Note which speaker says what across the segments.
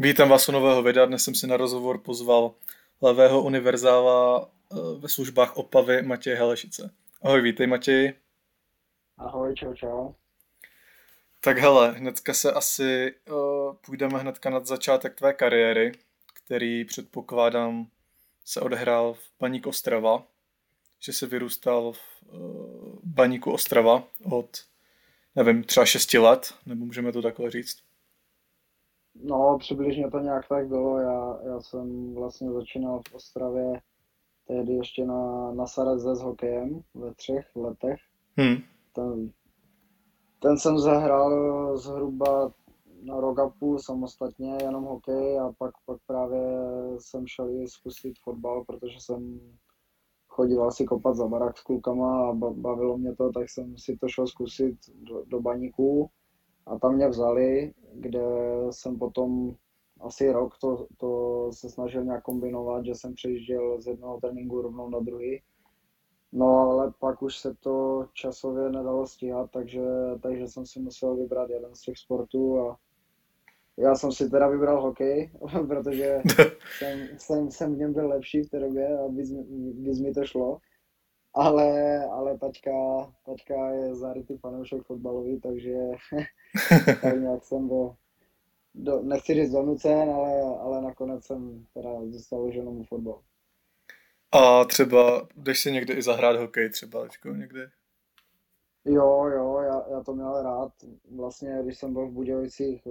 Speaker 1: Vítám vás u nového videa. Dnes jsem si na rozhovor pozval levého univerzála eh, ve službách Opavy Matěje Helešice. Ahoj, vítej Matěj.
Speaker 2: Ahoj, čau, čau.
Speaker 1: Tak hele, hnedka se asi uh, půjdeme hnedka nad začátek tvé kariéry, který předpokládám se odehrál v Baník Ostrava, že se vyrůstal v uh, Baníku Ostrava od, nevím, třeba 6 let, nebo můžeme to takhle říct.
Speaker 2: No, přibližně to nějak tak bylo. Já, já jsem vlastně začínal v Ostravě tehdy ještě na, na Sareze s hokejem ve třech letech.
Speaker 1: Hmm.
Speaker 2: Ten, ten jsem zahrál zhruba na rok a půl samostatně, jenom hokej a pak, pak právě jsem šel i zkusit fotbal, protože jsem chodil si kopat za barak s klukama a bavilo mě to, tak jsem si to šel zkusit do, do baníku a tam mě vzali, kde jsem potom asi rok to, to se snažil nějak kombinovat, že jsem přejížděl z jednoho tréninku rovnou na druhý. No ale pak už se to časově nedalo stíhat, takže, takže jsem si musel vybrat jeden z těch sportů a já jsem si teda vybral hokej, protože jsem, jsem, jsem v něm byl lepší v té době a víc, víc mi to šlo ale, ale taťka, taťka je zarytý fanoušek fotbalový, takže tak nějak jsem byl, do, nechci říct donucen, ale, ale nakonec jsem teda zůstal jenom u fotbal.
Speaker 1: A třeba jdeš si někde i zahrát hokej třeba teďko někde?
Speaker 2: Jo, jo, já, já to měl rád. Vlastně, když jsem byl v Budějovicích eh,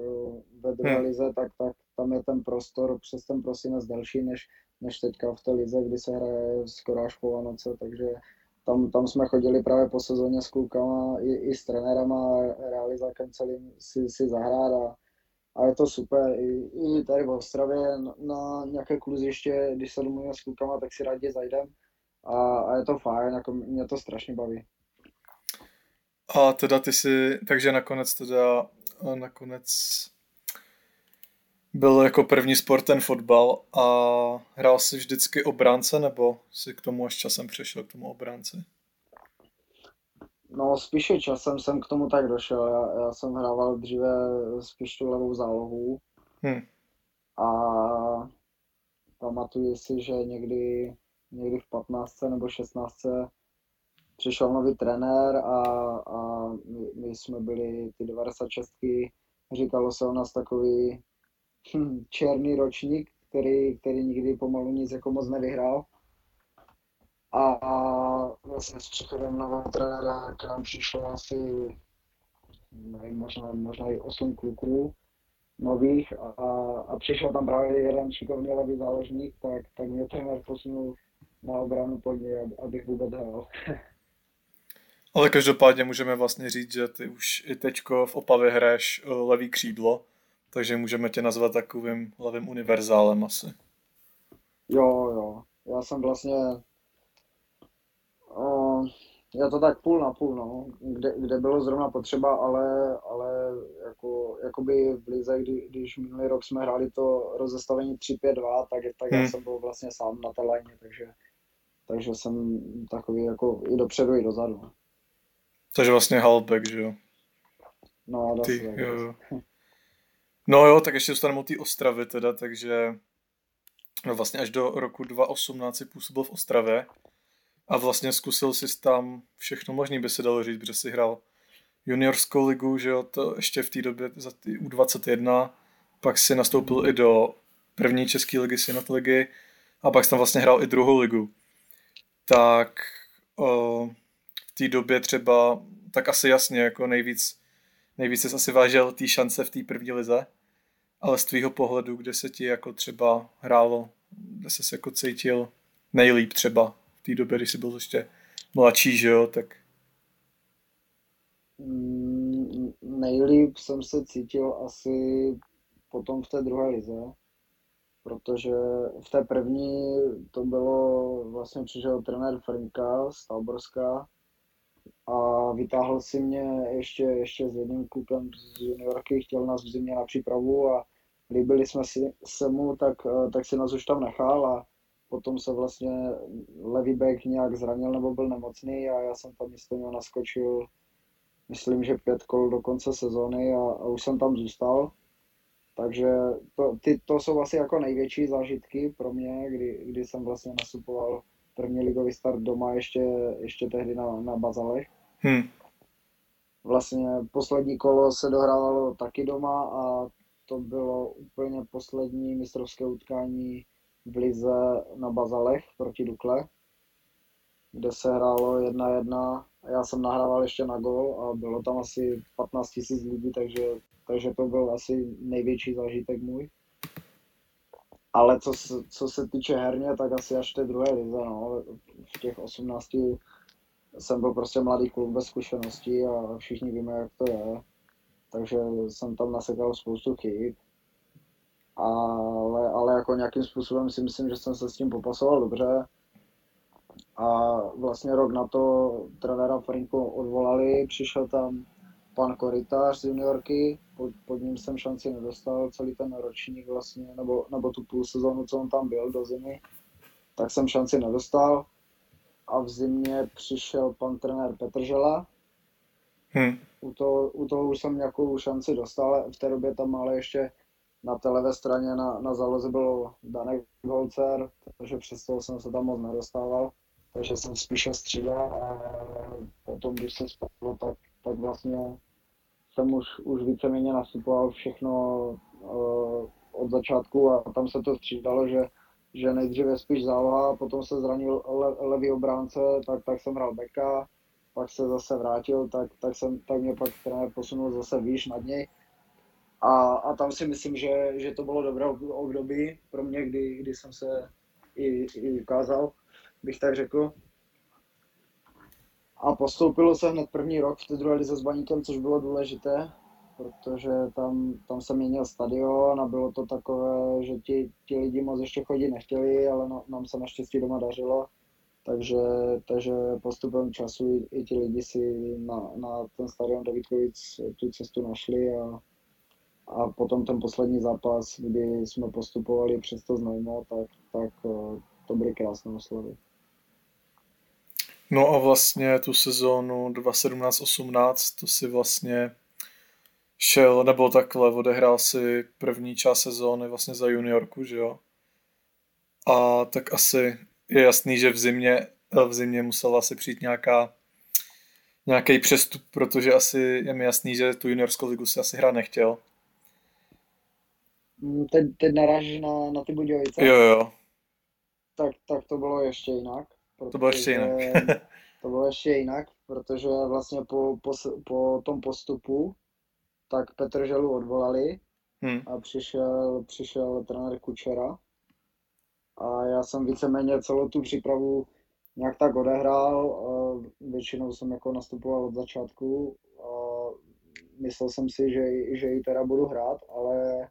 Speaker 2: ve druhé hmm. lize, tak, tak tam je ten prostor přes ten prosinec delší než, než teďka v té lize, kdy se hraje skoro až po Vánoce, takže tam, tam jsme chodili právě po sezóně s klukama i, i s trenérama, realizákem celým si, si zahrát a, a je to super. I, i tady v Ostravě na, na nějaké kluziště, když se domluvíme s klukama, tak si rádi zajdem a, a je to fajn, jako mě to strašně baví.
Speaker 1: A teda ty si, takže nakonec teda, nakonec byl jako první sport ten fotbal a hrál si vždycky obránce nebo si k tomu až časem přešel k tomu obránci?
Speaker 2: No spíše časem jsem k tomu tak došel. Já, já jsem hrával dříve spíš tu levou zálohu
Speaker 1: hmm.
Speaker 2: a pamatuju si, že někdy, někdy v 15. nebo 16. přišel nový trenér a, a my, my jsme byli ty 96. Říkalo se o nás takový černý ročník, který, který nikdy pomalu nic jako moc nevyhrál. A, a vlastně s příchodem nového trenéra k nám přišlo asi nevím, možná, možná i 8 kluků nových a, a přišel tam právě jeden šikovný levý záložník, tak, tak mě trenér posunul na obranu pod něj, abych vůbec hrál.
Speaker 1: Ale každopádně můžeme vlastně říct, že ty už i teďko v Opavě hraješ eh, levý křídlo, takže můžeme tě nazvat takovým levým univerzálem asi.
Speaker 2: Jo, jo. Já jsem vlastně... O, já to tak půl na půl, no. Kde, kde bylo zrovna potřeba, ale, ale jako, jakoby v Lize, kdy, když minulý rok jsme hráli to rozestavení 3-5-2, tak, tak hmm. já jsem byl vlastně sám na té lajně, takže, takže jsem takový jako i dopředu, i dozadu.
Speaker 1: Takže vlastně halbek, že jo?
Speaker 2: No, dá Ty, se
Speaker 1: jo. No jo, tak ještě dostaneme od té Ostravy teda, takže no vlastně až do roku 2018 si působil v Ostravě a vlastně zkusil si tam všechno možný, by se dalo říct, protože si hrál juniorskou ligu, že jo, to ještě v té době za ty U21, pak si nastoupil i do první české ligy, Synat ligy a pak tam vlastně hrál i druhou ligu. Tak o, v té době třeba, tak asi jasně, jako nejvíc, nejvíc jsi asi vážil té šance v té první lize, ale z tvýho pohledu, kde se ti jako třeba hrálo, kde se jako cítil nejlíp třeba v té době, když jsi byl ještě mladší, že jo, tak...
Speaker 2: Mm, nejlíp jsem se cítil asi potom v té druhé lize, protože v té první to bylo, vlastně přišel trenér Frnka z Talborska a vytáhl si mě ještě, ještě s jedním klukem z juniorky, chtěl nás v zimě na přípravu a líbili jsme si se mu, tak, tak si nás už tam nechal a potom se vlastně levý back nějak zranil nebo byl nemocný a já jsem tam místo něho naskočil, myslím, že pět kol do konce sezóny a, a už jsem tam zůstal. Takže to, ty, to jsou asi jako největší zážitky pro mě, kdy, kdy jsem vlastně nastupoval první ligový start doma ještě, ještě tehdy na, na Bazalech. Hmm. Vlastně poslední kolo se dohrávalo taky doma a to bylo úplně poslední mistrovské utkání v Lize na Bazalech proti Dukle, kde se hrálo jedna jedna. Já jsem nahrával ještě na gol a bylo tam asi 15 000 lidí, takže, takže to byl asi největší zážitek můj. Ale co, co se týče herně, tak asi až té druhé lize, no. V těch 18 jsem byl prostě mladý klub bez zkušeností a všichni víme, jak to je. Takže jsem tam nasekal spoustu chyb. Ale, ale jako nějakým způsobem si myslím, že jsem se s tím popasoval dobře. A vlastně rok na to trenéra Franko odvolali, přišel tam pan Koritář z juniorky, pod, pod ním jsem šanci nedostal celý ten ročník vlastně, nebo, nebo tu půl sezónu, co on tam byl do zimy, tak jsem šanci nedostal. A v zimě přišel pan trenér Petržela. Hmm. U, toho, u toho už jsem nějakou šanci dostal, v té době tam ale ještě na té levé straně na, na záloze byl Danek Holcer, takže přes toho jsem se tam moc nedostával, takže jsem spíše střídal a potom, když se spadlo, tak, tak vlastně jsem už, už víceméně nastupoval všechno uh, od začátku a tam se to střídalo, že, že nejdříve spíš záloha, potom se zranil le, levý obránce, tak, tak jsem hrál beka, pak se zase vrátil, tak, tak, jsem, tak mě pak trenér posunul zase výš nad něj. A, a tam si myslím, že, že to bylo dobré období pro mě, kdy, kdy jsem se i, i ukázal, bych tak řekl. A postoupilo se hned první rok v té druhé lize s Baníkem, což bylo důležité, protože tam, tam se měnil stadion a bylo to takové, že ti, ti lidi moc ještě chodit nechtěli, ale no, nám se naštěstí doma dařilo. Takže, takže postupem času i, i ti lidi si na, na ten stadion Davidkovic tu cestu našli a, a potom ten poslední zápas, kdy jsme postupovali přes to znojmo, tak, tak eh, to byly krásné oslavy.
Speaker 1: No a vlastně tu sezónu 2017-18 to si vlastně šel, nebo takhle, odehrál si první část sezóny vlastně za juniorku, že jo? A tak asi je jasný, že v zimě, v zimě musela asi přijít nějaká nějaký přestup, protože asi je mi jasný, že tu juniorskou ligu si asi hrát nechtěl.
Speaker 2: Mm, teď, teď narážíš na, na ty Budějovice?
Speaker 1: Jo, jo.
Speaker 2: Tak, tak to bylo ještě jinak.
Speaker 1: To bylo ještě jinak.
Speaker 2: to bylo ještě jinak, protože vlastně po, po, po tom postupu tak Petr Želu odvolali hmm. a přišel, přišel trenér Kučera a já jsem víceméně celou tu přípravu nějak tak odehrál, většinou jsem jako nastupoval od začátku a myslel jsem si, že, že ji teda budu hrát, ale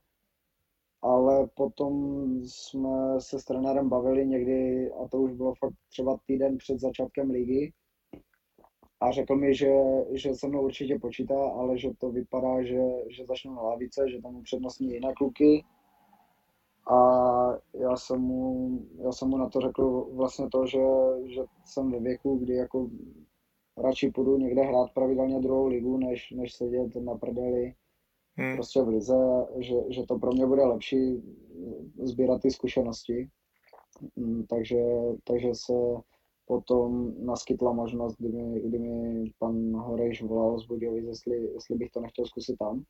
Speaker 2: ale potom jsme se s trenérem bavili někdy, a to už bylo fakt třeba týden před začátkem ligy, a řekl mi, že, že se mnou určitě počítá, ale že to vypadá, že, že začnu na lavice, že tam upřednostní jiné kluky. A já jsem, mu, já jsem mu na to řekl vlastně to, že, že jsem ve věku, kdy jako radši půjdu někde hrát pravidelně druhou ligu, než, než sedět na prdeli hmm. prostě v lize, že, že to pro mě bude lepší sbírat ty zkušenosti. Hmm, takže, takže se potom naskytla možnost, kdy mi, kdy mi pan Horejš volal z Budějovic, jestli, jestli bych to nechtěl zkusit tam.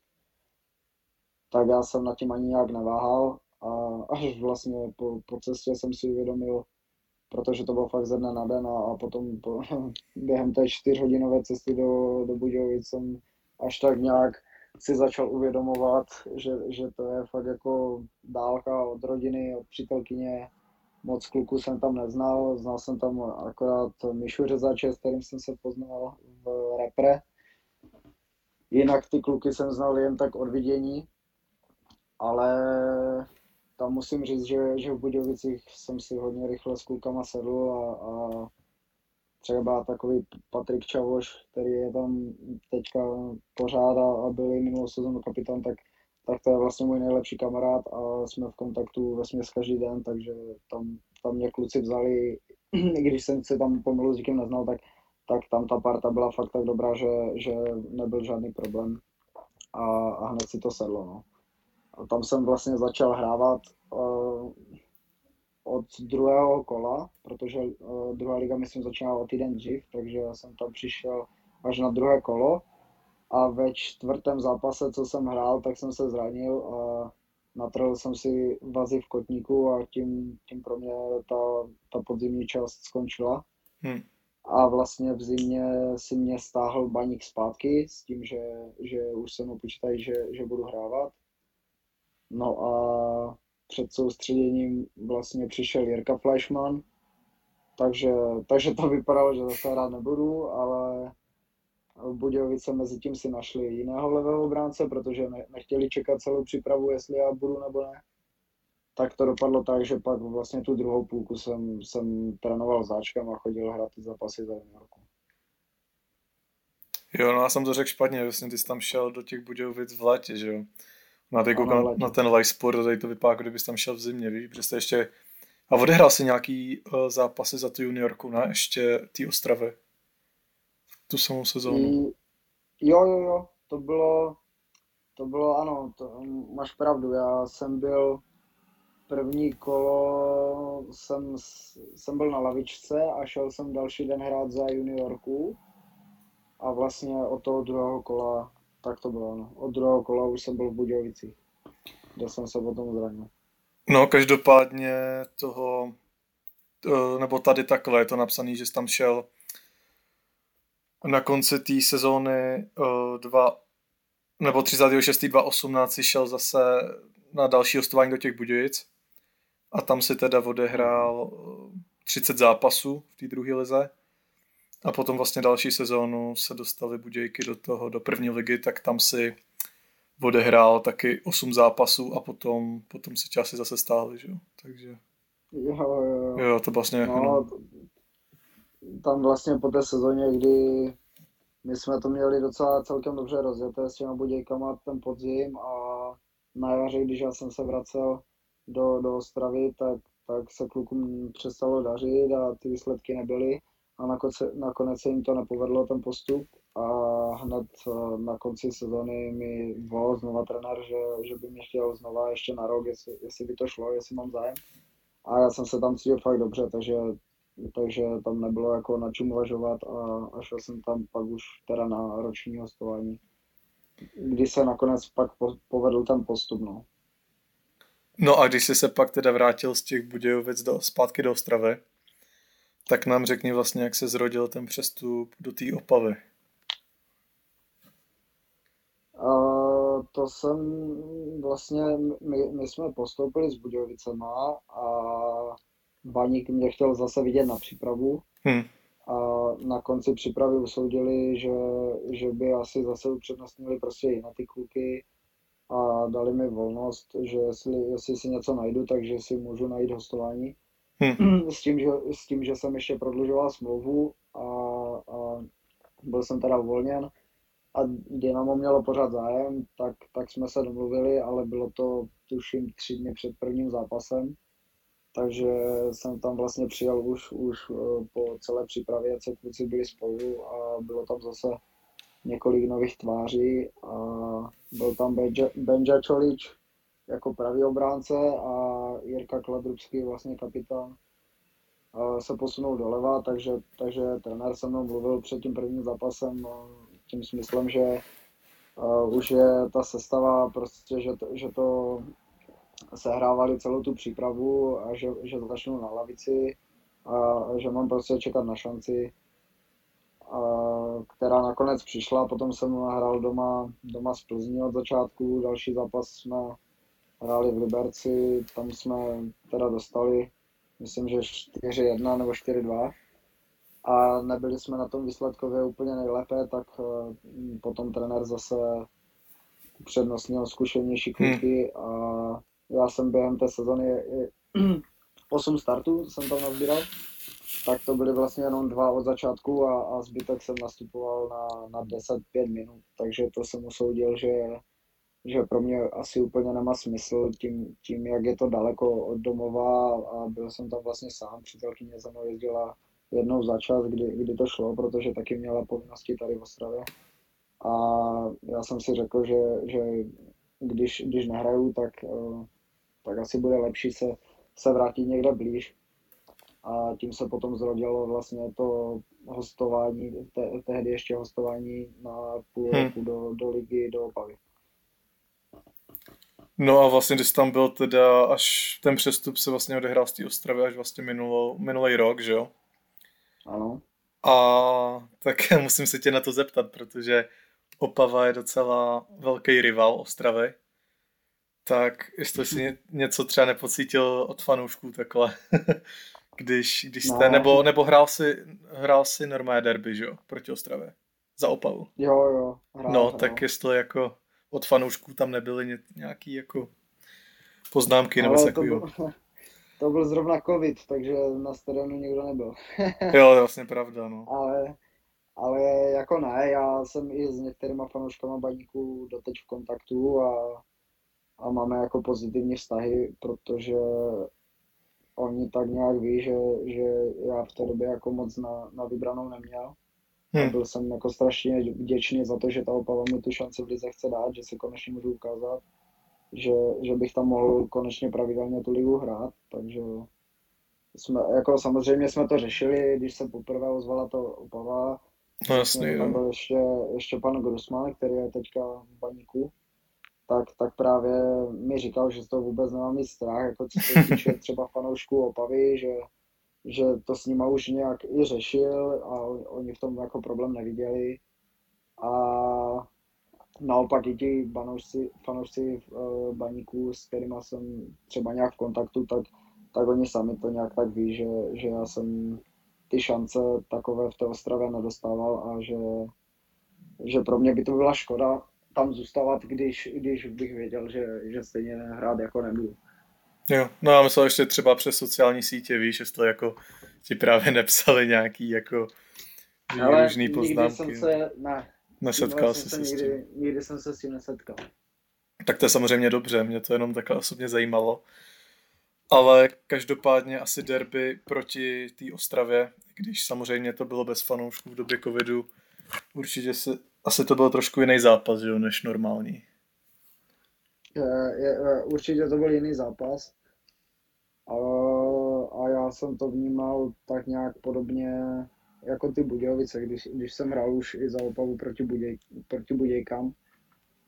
Speaker 2: Tak já jsem nad tím ani nějak neváhal a až vlastně po, po cestě jsem si uvědomil, protože to bylo fakt ze dne na den a, a potom po, během té čtyřhodinové cesty do, do Budějovic jsem až tak nějak si začal uvědomovat, že, že to je fakt jako dálka od rodiny, od přítelkyně. Moc kluků jsem tam neznal, znal jsem tam akorát Mišu Řezače, s kterým jsem se poznal v repre. Jinak ty kluky jsem znal jen tak od vidění, ale tam musím říct, že, že v Budějovicích jsem si hodně rychle s klukama sedl a, a třeba takový Patrik Čavoš, který je tam teďka pořád a byl i minulou sezónu kapitán, tak, tak to je vlastně můj nejlepší kamarád a jsme v kontaktu ve každý den, takže tam, tam mě kluci vzali, i když jsem se tam pomalu s nikým neznal, tak, tak tam ta parta byla fakt tak dobrá, že, že nebyl žádný problém a, a hned si to sedlo. No. A tam jsem vlastně začal hrávat uh, od druhého kola, protože uh, druhá liga myslím začínala o týden dřív, takže já jsem tam přišel až na druhé kolo a ve čtvrtém zápase, co jsem hrál, tak jsem se zranil a natrhl jsem si vazy v kotníku a tím, tím pro mě ta, ta podzimní část skončila. Hmm. A vlastně v zimě si mě stáhl baník zpátky s tím, že, že už se mu počítají, že, že budu hrávat. No a před soustředěním vlastně přišel Jirka Fleischmann, takže, takže to vypadalo, že zase hrát nebudu, ale Budějovice mezi tím si našli jiného levého obránce, protože ne, nechtěli čekat celou přípravu, jestli já budu nebo ne. Tak to dopadlo tak, že pak vlastně tu druhou půlku jsem, jsem trénoval záčkem a chodil hrát ty zápasy za juniorku.
Speaker 1: Jo, no já jsem to řekl špatně, vlastně ty jsi tam šel do těch Budějovic v létě, že jo? Na, teď na, na ten live sport, tady to vypadá, jako kdybys tam šel v zimě, víš, protože ještě... A odehrál si nějaký uh, zápasy za tu juniorku, ne? Ještě ty Ostravy. Tu samou sezónu.
Speaker 2: Jo, jo, jo, to bylo, to bylo, ano, to, máš pravdu, já jsem byl první kolo, jsem, jsem byl na lavičce a šel jsem další den hrát za juniorku. A vlastně od toho druhého kola, tak to bylo, no. od druhého kola už jsem byl v Budějovicích, kde jsem se potom zranil.
Speaker 1: No, každopádně toho, eh, nebo tady takhle je to napsané, že jsi tam šel na konci té sezóny uh, dva, nebo 36. 2018 šel zase na další hostování do těch Budějic a tam si teda odehrál 30 zápasů v té druhé lize a potom vlastně další sezónu se dostali Budějky do toho, do první ligy, tak tam si odehrál taky 8 zápasů a potom, potom si časy zase stáhli, že jo, takže...
Speaker 2: Jo, jo,
Speaker 1: jo. to vlastně...
Speaker 2: No, no. tam vlastně po té sezóně, kdy my jsme to měli docela celkem dobře rozjeté s těma Budějkama ten podzim a na jaře, když já jsem se vracel do, do Ostravy, tak, tak se klukům přestalo dařit a ty výsledky nebyly a nakonec, nakonec se jim to nepovedlo, ten postup a hned eh, na konci sezóny mi volal znova trenér, že, že by mě chtěl znova ještě na rok, jestli, jestli by to šlo, jestli mám zájem. A já jsem se tam cítil fakt dobře, takže takže tam nebylo jako na čem uvažovat a, a šel jsem tam pak už teda na roční hostování, kdy se nakonec pak po, povedl ten postup, no.
Speaker 1: No a když jsi se pak teda vrátil z těch Budějovic do, zpátky do Ostravy, tak nám řekni vlastně, jak se zrodil ten přestup do té Opavy.
Speaker 2: Uh, to jsem vlastně, my, my jsme postoupili s Budějovicema a Baník mě chtěl zase vidět na přípravu hmm. a na konci přípravy usoudili, že, že by asi zase upřednostnili prostě i na ty kluky a dali mi volnost, že jestli, jestli si něco najdu, takže si můžu najít hostování. Hmm. S, tím, že, s tím, že jsem ještě prodlužoval smlouvu a, a byl jsem teda uvolněn a Dynamo mělo pořád zájem, tak, tak jsme se domluvili, ale bylo to tuším tři dny před prvním zápasem takže jsem tam vlastně přijel už, už eh, po celé přípravě, co kluci byli spolu a bylo tam zase několik nových tváří a byl tam Benja, Benja Čolič jako pravý obránce a Jirka Kladrubský, vlastně kapitán, se posunul doleva, takže, takže trenér se mnou mluvil před tím prvním zápasem tím smyslem, že už je ta sestava prostě, že to, že to sehrávali celou tu přípravu a že, že začnu na lavici a že mám prostě čekat na šanci, a, která nakonec přišla. Potom jsem hrál doma, doma z Plzní od začátku, další zápas jsme hráli v Liberci, tam jsme teda dostali, myslím, že 4-1 nebo 4-2 a nebyli jsme na tom výsledkově úplně nejlépe, tak uh, potom trenér zase upřednostnil zkušenější kluky hmm. a já jsem během té sezony 8 startů jsem tam nazbíral, tak to byly vlastně jenom dva od začátku a, a zbytek jsem nastupoval na, na 10-5 minut, takže to jsem usoudil, že, že pro mě asi úplně nemá smysl tím, tím, jak je to daleko od domova a byl jsem tam vlastně sám, přítelkyně za mnou jezdila jednou za čas, kdy, kdy to šlo, protože taky měla povinnosti tady v Ostravě. A já jsem si řekl, že, že když, když nehraju, tak, tak asi bude lepší se, se vrátit někde blíž. A tím se potom zrodilo vlastně to hostování, te, tehdy ještě hostování na půl hmm. roku do, do ligy, do Opavy.
Speaker 1: No a vlastně, když tam byl teda, až ten přestup se vlastně odehrál z té Ostravy až vlastně minulý rok, že jo?
Speaker 2: Ano.
Speaker 1: A tak musím se tě na to zeptat, protože Opava je docela velký rival Ostravy. Tak jestli jsi něco třeba nepocítil od fanoušků takhle, když, když jste, no. nebo, nebo hrál si, hrál si normální derby, že jo, proti Ostravě, za Opavu.
Speaker 2: Jo, jo.
Speaker 1: Hrál, no, hrál. tak jestli jako od fanoušků tam nebyly nějaký jako poznámky nebo takového.
Speaker 2: To, to byl zrovna covid, takže na stadionu nikdo nebyl.
Speaker 1: jo, to je vlastně pravda, no.
Speaker 2: Ale, ale jako ne, já jsem i s některýma fanouškama baníků doteď v kontaktu a, a máme jako pozitivní vztahy, protože oni tak nějak ví, že, že já v té době jako moc na, na vybranou neměl. Hmm. A byl jsem jako strašně vděčný za to, že ta Opava mi tu šanci v lize chce dát, že si konečně můžu ukázat, že, že bych tam mohl konečně pravidelně tu ligu hrát, takže jsme, jako samozřejmě jsme to řešili, když se poprvé ozvala to Opava,
Speaker 1: no, jasný,
Speaker 2: tam byl ještě, ještě pan Grusman, který je teďka v baníku, tak, tak právě mi říkal, že z toho vůbec nemám mít strach, jako co se týče třeba fanoušků Opavy, že že to s nima už nějak i řešil a oni v tom jako problém neviděli. A naopak i ti banoušci, fanoušci v uh, baníku, s kterými jsem třeba nějak v kontaktu, tak, tak oni sami to nějak tak ví, že, že já jsem ty šance takové v té Ostravě nedostával a že, že pro mě by to byla škoda tam zůstávat, když, když bych věděl, že, že stejně hrát jako nebudu.
Speaker 1: Jo, no a myslel ještě třeba přes sociální sítě, víš, jestli jako ti právě nepsali nějaký jako
Speaker 2: různý poznámky. jsem se, ne,
Speaker 1: nesetkal jsi
Speaker 2: se nikdy, s tím. Nikdy jsem se s tím nesetkal.
Speaker 1: Tak to je samozřejmě dobře, mě to jenom takhle osobně zajímalo. Ale každopádně asi derby proti té Ostravě, když samozřejmě to bylo bez fanoušků v době covidu, určitě se, asi to byl trošku jiný zápas, jo, než normální.
Speaker 2: Je, je, určitě to byl jiný zápas. A, a já jsem to vnímal tak nějak podobně jako ty Budějovice, když, když jsem hrál už i za Opavu proti, Buděj, proti Budějkám,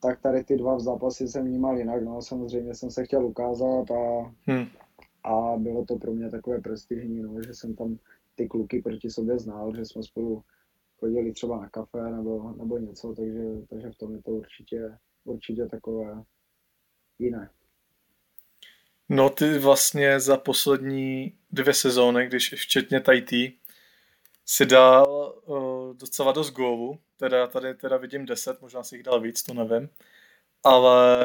Speaker 2: tak tady ty dva zápasy jsem vnímal jinak. No, samozřejmě jsem se chtěl ukázat a, hmm. a bylo to pro mě takové prestižní, no, že jsem tam ty kluky proti sobě znal, že jsme spolu chodili třeba na kafe nebo, nebo něco, takže, takže v tom je to určitě, určitě takové jiné.
Speaker 1: No ty vlastně za poslední dvě sezóny, když včetně Tahiti, si dal uh, docela dost gólů, teda tady teda vidím 10, možná si jich dal víc, to nevím, ale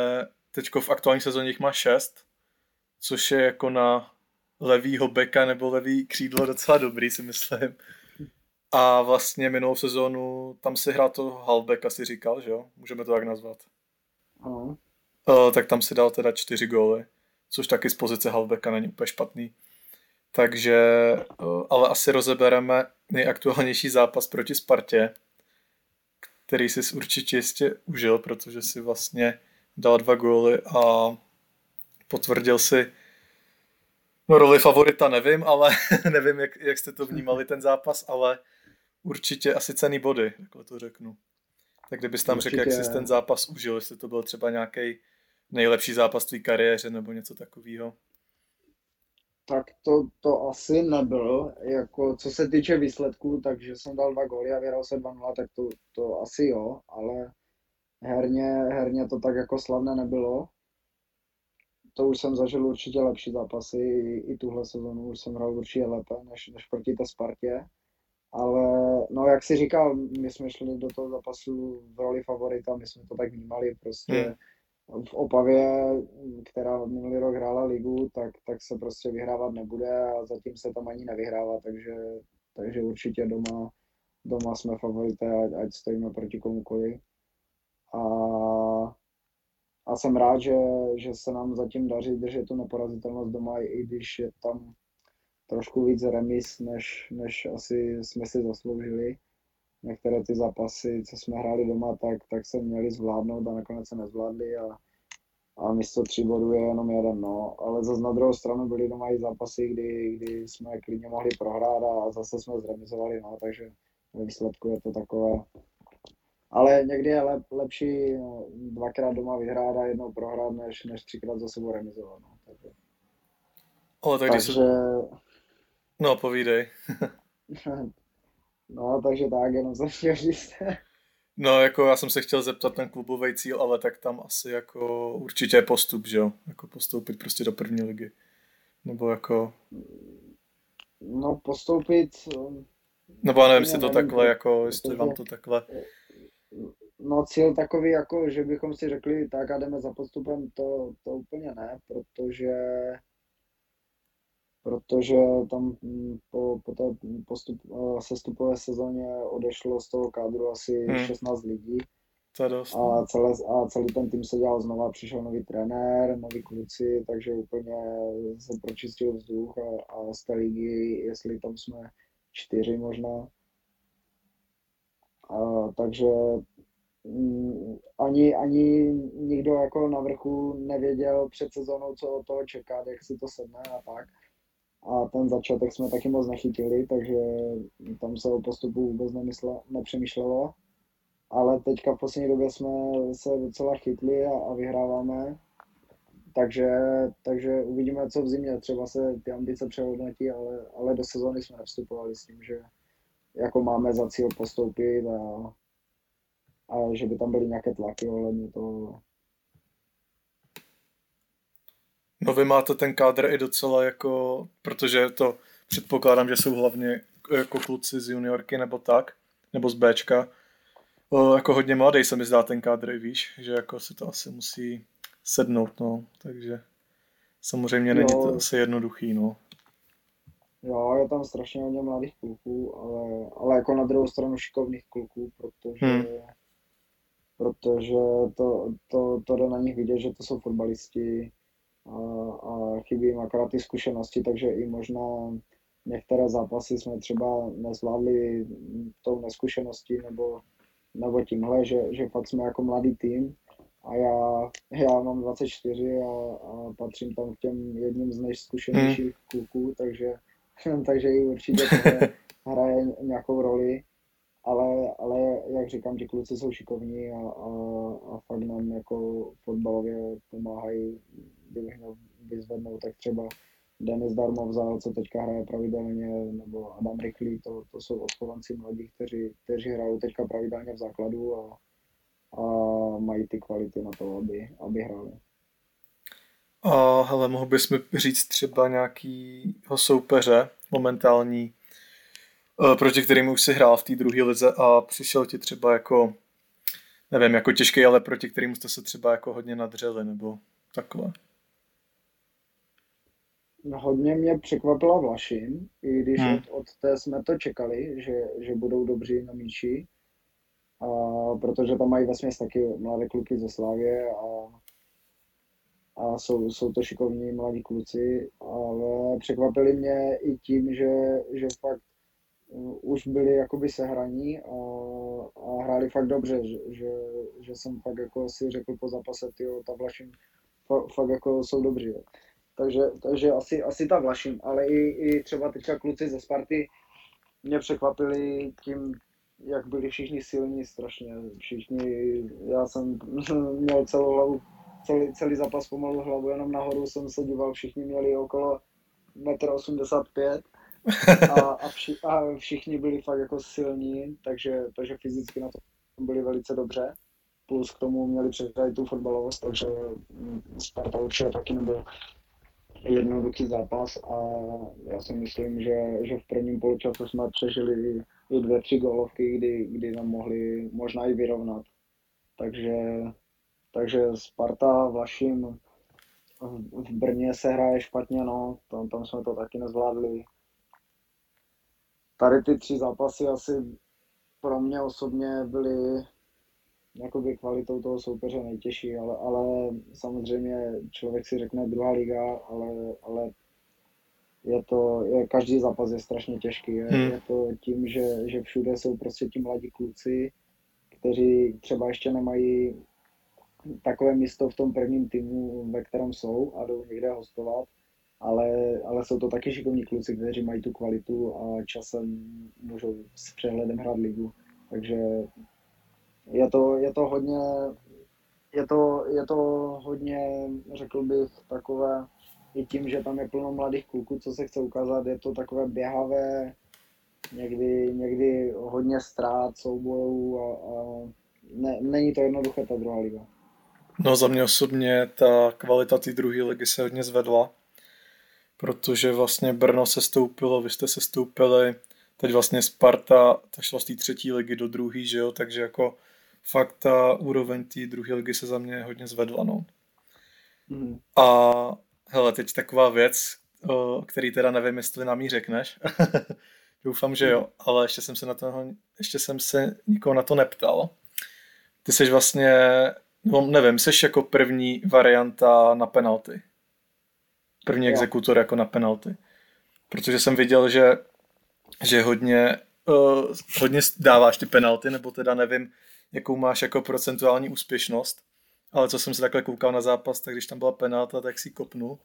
Speaker 1: teďko v aktuální sezóně jich má 6, což je jako na levýho beka nebo levý křídlo docela dobrý, si myslím. A vlastně minulou sezónu tam si hrál to halbeka, si říkal, že jo? Můžeme to tak nazvat.
Speaker 2: Ano.
Speaker 1: Uh, tak tam si dal teda čtyři góly což taky z pozice halbeka není úplně špatný. Takže, eh, ale asi rozebereme nejaktuálnější zápas proti Spartě, který si určitě jistě užil, protože si vlastně dal dva góly a potvrdil si no roli favorita nevím, ale nevím, jak, jak jste to vnímali ten zápas, ale určitě asi cený body, takhle to řeknu. Tak kdybys tam řekl, jak jsi ten zápas užil, jestli to byl třeba nějaký nejlepší zápas tvý kariéře nebo něco takového?
Speaker 2: Tak to, to asi nebyl, jako co se týče výsledků, takže jsem dal dva góly a vyhrál se 2-0, tak to, to asi jo, ale herně, herně to tak jako slavné nebylo. To už jsem zažil určitě lepší zápasy, i, i tuhle sezonu už jsem hrál určitě lépe než, než proti té Spartě. Ale no jak si říkal, my jsme šli do toho zápasu v roli favorita, my jsme to tak vnímali, prostě hmm v Opavě, která minulý rok hrála ligu, tak, tak se prostě vyhrávat nebude a zatím se tam ani nevyhrává, takže, takže určitě doma, doma jsme favorité, ať, ať stojíme proti komukoli. A, a jsem rád, že, že se nám zatím daří držet tu neporazitelnost doma, i když je tam trošku víc remis, než, než asi jsme si zasloužili některé ty zápasy, co jsme hráli doma, tak, tak se měli zvládnout a nakonec se nezvládli a, a místo tří bodů je jenom jeden, no. Ale zase na druhou stranu byly doma i zápasy, kdy, kdy jsme klidně mohli prohrát a zase jsme zremizovali, no, takže ve výsledku je to takové. Ale někdy je lep, lepší no, dvakrát doma vyhrát a jednou prohrát, než, než třikrát za sebou remizovat, no. Takže,
Speaker 1: o, tak takže... Se... No, povídej.
Speaker 2: no, takže tak, jenom jsem chtěl říct.
Speaker 1: No, jako já jsem se chtěl zeptat ten klubový cíl, ale tak tam asi jako určitě je postup, že jo? Jako postoupit prostě do první ligy. Nebo jako...
Speaker 2: No, postoupit...
Speaker 1: Nebo já nevím, jestli to takhle, jako, jestli vám to takhle...
Speaker 2: No cíl takový, jako, že bychom si řekli, tak a jdeme za postupem, to, to úplně ne, protože protože tam mm, po, po té postup, eh, sestupové sezóně odešlo z toho kádru asi hmm. 16 lidí.
Speaker 1: To dost.
Speaker 2: A, celé, a celý ten tým se dělal znova, přišel nový trenér, noví kluci, takže úplně se pročistil vzduch a, a z té ligy, jestli tam jsme čtyři možná. A, takže mm, ani, ani nikdo jako na vrchu nevěděl před sezónou, co od toho čekat, jak si to sedne a tak a ten začátek jsme taky moc nechytili, takže tam se o postupu vůbec nemysle, nepřemýšlelo. Ale teďka v poslední době jsme se docela chytli a, a vyhráváme. Takže, takže uvidíme, co v zimě. Třeba se ty ambice přehodnotí, ale, ale do sezóny jsme nevstupovali s tím, že jako máme za cíl postoupit a, a že by tam byly nějaké tlaky ohledně toho,
Speaker 1: No vy máte ten kádr i docela jako, protože to předpokládám, že jsou hlavně jako kluci z juniorky nebo tak, nebo z Bčka. O, jako hodně mladý se mi zdá ten kádr i víš, že jako se to asi musí sednout, no, takže samozřejmě není to asi jednoduchý, no.
Speaker 2: Jo, je tam strašně hodně mladých kluků, ale, ale jako na druhou stranu šikovných kluků, protože, hmm. protože to, to, to jde na nich vidět, že to jsou fotbalisti, a, a chybí jim akorát ty zkušenosti, takže i možná některé zápasy jsme třeba nezvládli tou neskušeností nebo, nebo tímhle, že, že fakt jsme jako mladý tým a já, já mám 24 a, a patřím tam k těm jedním z nejzkušenějších hmm. kluků, takže, takže i určitě to hraje nějakou roli ale, ale jak říkám, ti kluci jsou šikovní a, a, a fakt nám jako fotbalově pomáhají vyzvednout, tak třeba Denis Darmovzal, co teďka hraje pravidelně, nebo Adam Rychlý, to, to jsou odchovanci mladí, kteří, kteří hrajou teďka pravidelně v základu a, a mají ty kvality na to, aby, aby hráli.
Speaker 1: A hele, mohl bys mi říct třeba nějakýho soupeře momentální, proti kterým už si hrál v té druhé lize a přišel ti třeba jako, nevím, jako těžký, ale proti kterým jste se třeba jako hodně nadřeli, nebo takhle.
Speaker 2: No, hodně mě překvapila Vlašin, i když hmm. od, od té jsme to čekali, že, že budou dobří na míči, a, protože tam mají vesměs taky mladé kluky ze Slávě a, a jsou, jsou to šikovní mladí kluci, ale překvapili mě i tím, že, že fakt už byli jakoby sehraní a, a hráli fakt dobře, že, že, že jsem fakt jako si řekl po zápase, tyjo, ta Vlašin fakt jako jsou dobří. Jo. Takže, takže asi, asi ta Vlašin, ale i, i třeba teďka kluci ze Sparty mě překvapili tím, jak byli všichni silní strašně. Všichni, já jsem měl celou hlavu, celý, celý zápas pomalu hlavu jenom nahoru jsem se díval, všichni měli okolo 1,85 m a, a, vši, a všichni byli fakt jako silní, takže, takže fyzicky na to byli velice dobře. Plus k tomu měli představit tu fotbalovost, takže mm, Sparta určitě taky nebyl jednoduchý zápas a já si myslím, že, že v prvním poločasu jsme přežili i dvě, tři golovky, kdy, kdy nám mohli možná i vyrovnat. Takže, takže Sparta vaším v Brně se hraje špatně, no, tam, tam jsme to taky nezvládli tady ty tři zápasy asi pro mě osobně byly jakoby kvalitou toho soupeře nejtěžší, ale, ale samozřejmě člověk si řekne druhá liga, ale, ale je to, je, každý zápas je strašně těžký. Je, hmm. je to tím, že, že všude jsou prostě ti mladí kluci, kteří třeba ještě nemají takové místo v tom prvním týmu, ve kterém jsou a jdou někde hostovat, ale, ale jsou to taky šikovní kluci, kteří mají tu kvalitu a časem můžou s přehledem hrát ligu. Takže je to, je to hodně, je to, je to hodně, řekl bych, takové, i tím, že tam je plno mladých kluků, co se chce ukázat, je to takové běhavé, někdy, někdy hodně ztrát, soubojů a, a ne, není to jednoduché ta druhá liga.
Speaker 1: No za mě osobně ta kvalita té druhé ligy se hodně zvedla, protože vlastně Brno se stoupilo, vy jste se stoupili, teď vlastně Sparta, ta šla z té třetí ligy do druhé, že jo, takže jako fakt ta úroveň té druhé ligy se za mě hodně zvedla, no. Mm. A hele, teď taková věc, o který teda nevím, jestli nám ji řekneš. Doufám, že jo, ale ještě jsem se na to, ještě jsem se nikoho na to neptal. Ty jsi vlastně, no nevím, jsi jako první varianta na penalty. První exekutor jako na penalty. Protože jsem viděl, že, že hodně, uh, hodně dáváš ty penalty, nebo teda nevím, jakou máš jako procentuální úspěšnost. Ale co jsem se takhle koukal na zápas, tak když tam byla penalta, tak si kopnul.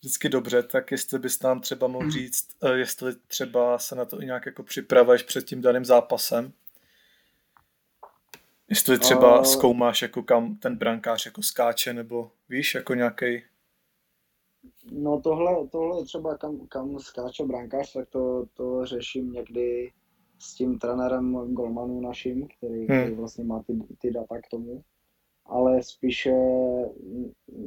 Speaker 1: Vždycky dobře, tak jestli bys nám třeba mohl říct, uh, jestli třeba se na to i nějak jako připravuješ před tím daným zápasem, Jestli třeba uh, zkoumáš, jako kam ten brankář jako skáče, nebo víš, jako nějaký.
Speaker 2: No tohle, tohle třeba kam, kam skáče brankář, tak to, to řeším někdy s tím trenérem Golmanu naším, který, hmm. který vlastně má ty, ty data k tomu. Ale spíše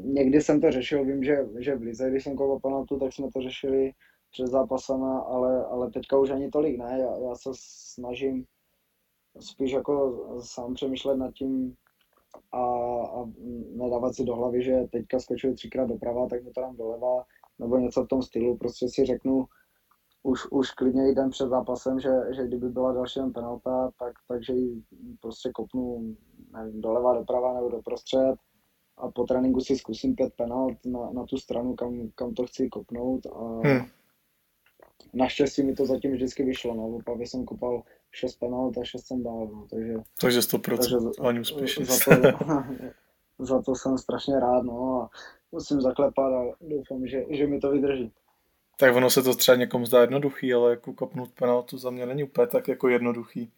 Speaker 2: někdy jsem to řešil, vím, že, že v Lize, když jsem koupil penaltu, tak jsme to řešili před zápasama, ale, ale teďka už ani tolik ne. Já, já se snažím spíš jako sám přemýšlet nad tím a, a nedávat si do hlavy, že teďka skočil třikrát doprava, tak mu to dám doleva, nebo něco v tom stylu, prostě si řeknu, už, už klidně i den před zápasem, že, že kdyby byla další penalta, tak, takže ji prostě kopnu nevím, doleva, doprava nebo doprostřed a po tréninku si zkusím pět penalt na, na tu stranu, kam, kam to chci kopnout a hmm. naštěstí mi to zatím vždycky vyšlo, no, v Opavě jsem kopal 6 penalt a 6 jsem dal, no, takže...
Speaker 1: Takže 100% takže ani úspěšně.
Speaker 2: Za to, za to jsem strašně rád, no a musím zaklepat a doufám, že, že mi to vydrží.
Speaker 1: Tak ono se to třeba někomu zdá jednoduchý, ale jako kopnout penaltu za mě není úplně tak jako jednoduchý.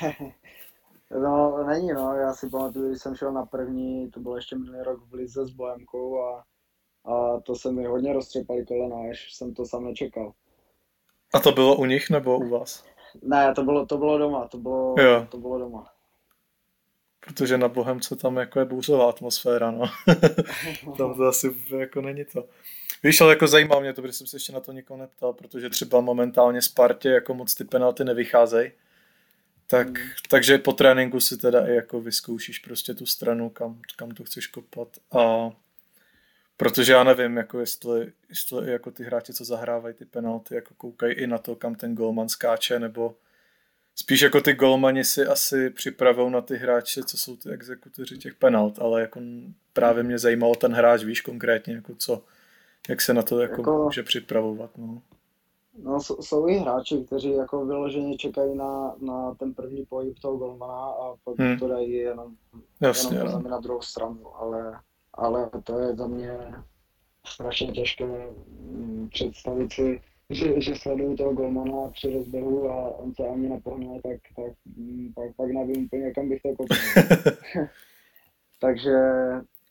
Speaker 2: no, není no, já si pamatuju, když jsem šel na první, to bylo ještě minulý rok v Lize s Bohemkou a, a to se mi hodně roztřepali kolena, až jsem to sám nečekal.
Speaker 1: A to bylo u nich nebo u vás?
Speaker 2: Ne, to bylo, to bylo doma, to bylo, jo. to bylo doma.
Speaker 1: Protože na Bohemce tam jako je bouřová atmosféra, no. tam to asi jako není to. Víš, ale jako zajímá mě to, protože jsem se ještě na to nikoho neptal, protože třeba momentálně Spartě jako moc ty penalty nevycházejí. Tak, hmm. Takže po tréninku si teda i jako vyzkoušíš prostě tu stranu, kam, kam to chceš kopat. A Protože já nevím, jako jestli, jestli jako ty hráči, co zahrávají ty penalty, jako koukají i na to, kam ten golman skáče, nebo spíš jako ty golmani si asi připravují na ty hráče, co jsou ty exekutoři těch penalt, ale jako právě mě zajímalo ten hráč, víš konkrétně, jako co, jak se na to jako, jako může připravovat. No.
Speaker 2: No, jsou i hráči, kteří jako vyloženě čekají na, na ten první pohyb toho golmana a pak hmm. to dají jenom, Jasně, jenom no. na druhou stranu, ale ale to je za mě strašně těžké mm, představit si, že, že sleduju toho golmana při rozběhu a on se ani nepohne, tak, tak mm, pak, pak nevím úplně, kam bych to kopnul. takže,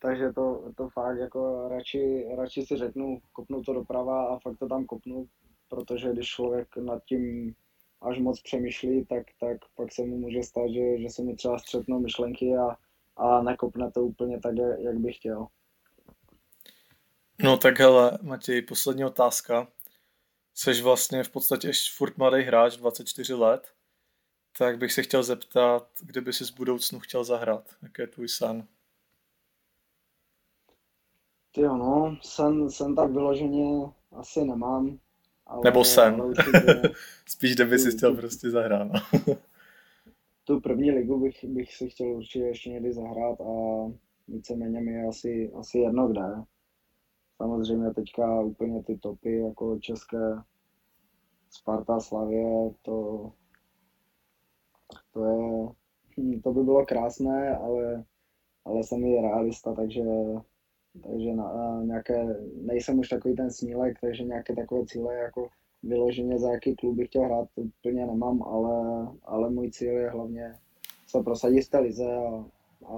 Speaker 2: takže to, to fakt jako radši, radši si řeknu, kopnu to doprava a fakt to tam kopnu, protože když člověk nad tím až moc přemýšlí, tak, tak pak se mu může stát, že, že se mu třeba střetnou myšlenky a, a nekopne to úplně tak, jak bych chtěl.
Speaker 1: No tak hele, Matěj, poslední otázka. Jsi vlastně v podstatě ještě furt mladý hráč, 24 let, tak bych se chtěl zeptat, kde by si z budoucnu chtěl zahrát? Jaký je tvůj sen?
Speaker 2: Ty no, sen, sen tak vyloženě asi nemám.
Speaker 1: Ale, Nebo sen. Ale určitě, Spíš, kde by si chtěl prostě zahrát.
Speaker 2: Tu první ligu bych, bych si chtěl určitě ještě někdy zahrát a víceméně mi je asi, asi jedno kde. Samozřejmě teďka úplně ty topy jako české Sparta, Slavě, to, to je, hm, to by bylo krásné, ale, ale jsem i realista, takže, takže na, nějaké, nejsem už takový ten snílek, takže nějaké takové cíle jako vyloženě za jaký klub bych chtěl hrát, to úplně nemám, ale, ale můj cíl je hlavně se prosadit v té lize a, a,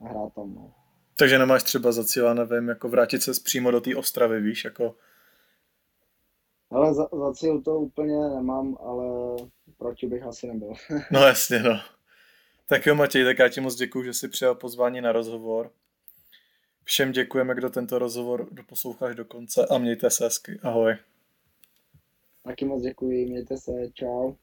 Speaker 2: a hrát tam. No.
Speaker 1: Takže nemáš třeba za cíl, nevím, jako vrátit se přímo do té Ostravy, víš, jako...
Speaker 2: Ale za, za cíl to úplně nemám, ale proti bych asi nebyl.
Speaker 1: no jasně, no. Tak jo, Matěj, tak já ti moc děkuji, že jsi přijal pozvání na rozhovor. Všem děkujeme, kdo tento rozhovor doposloucháš do konce a mějte se hezky. Ahoj.
Speaker 2: Taky moc děkuji, mějte se, čau.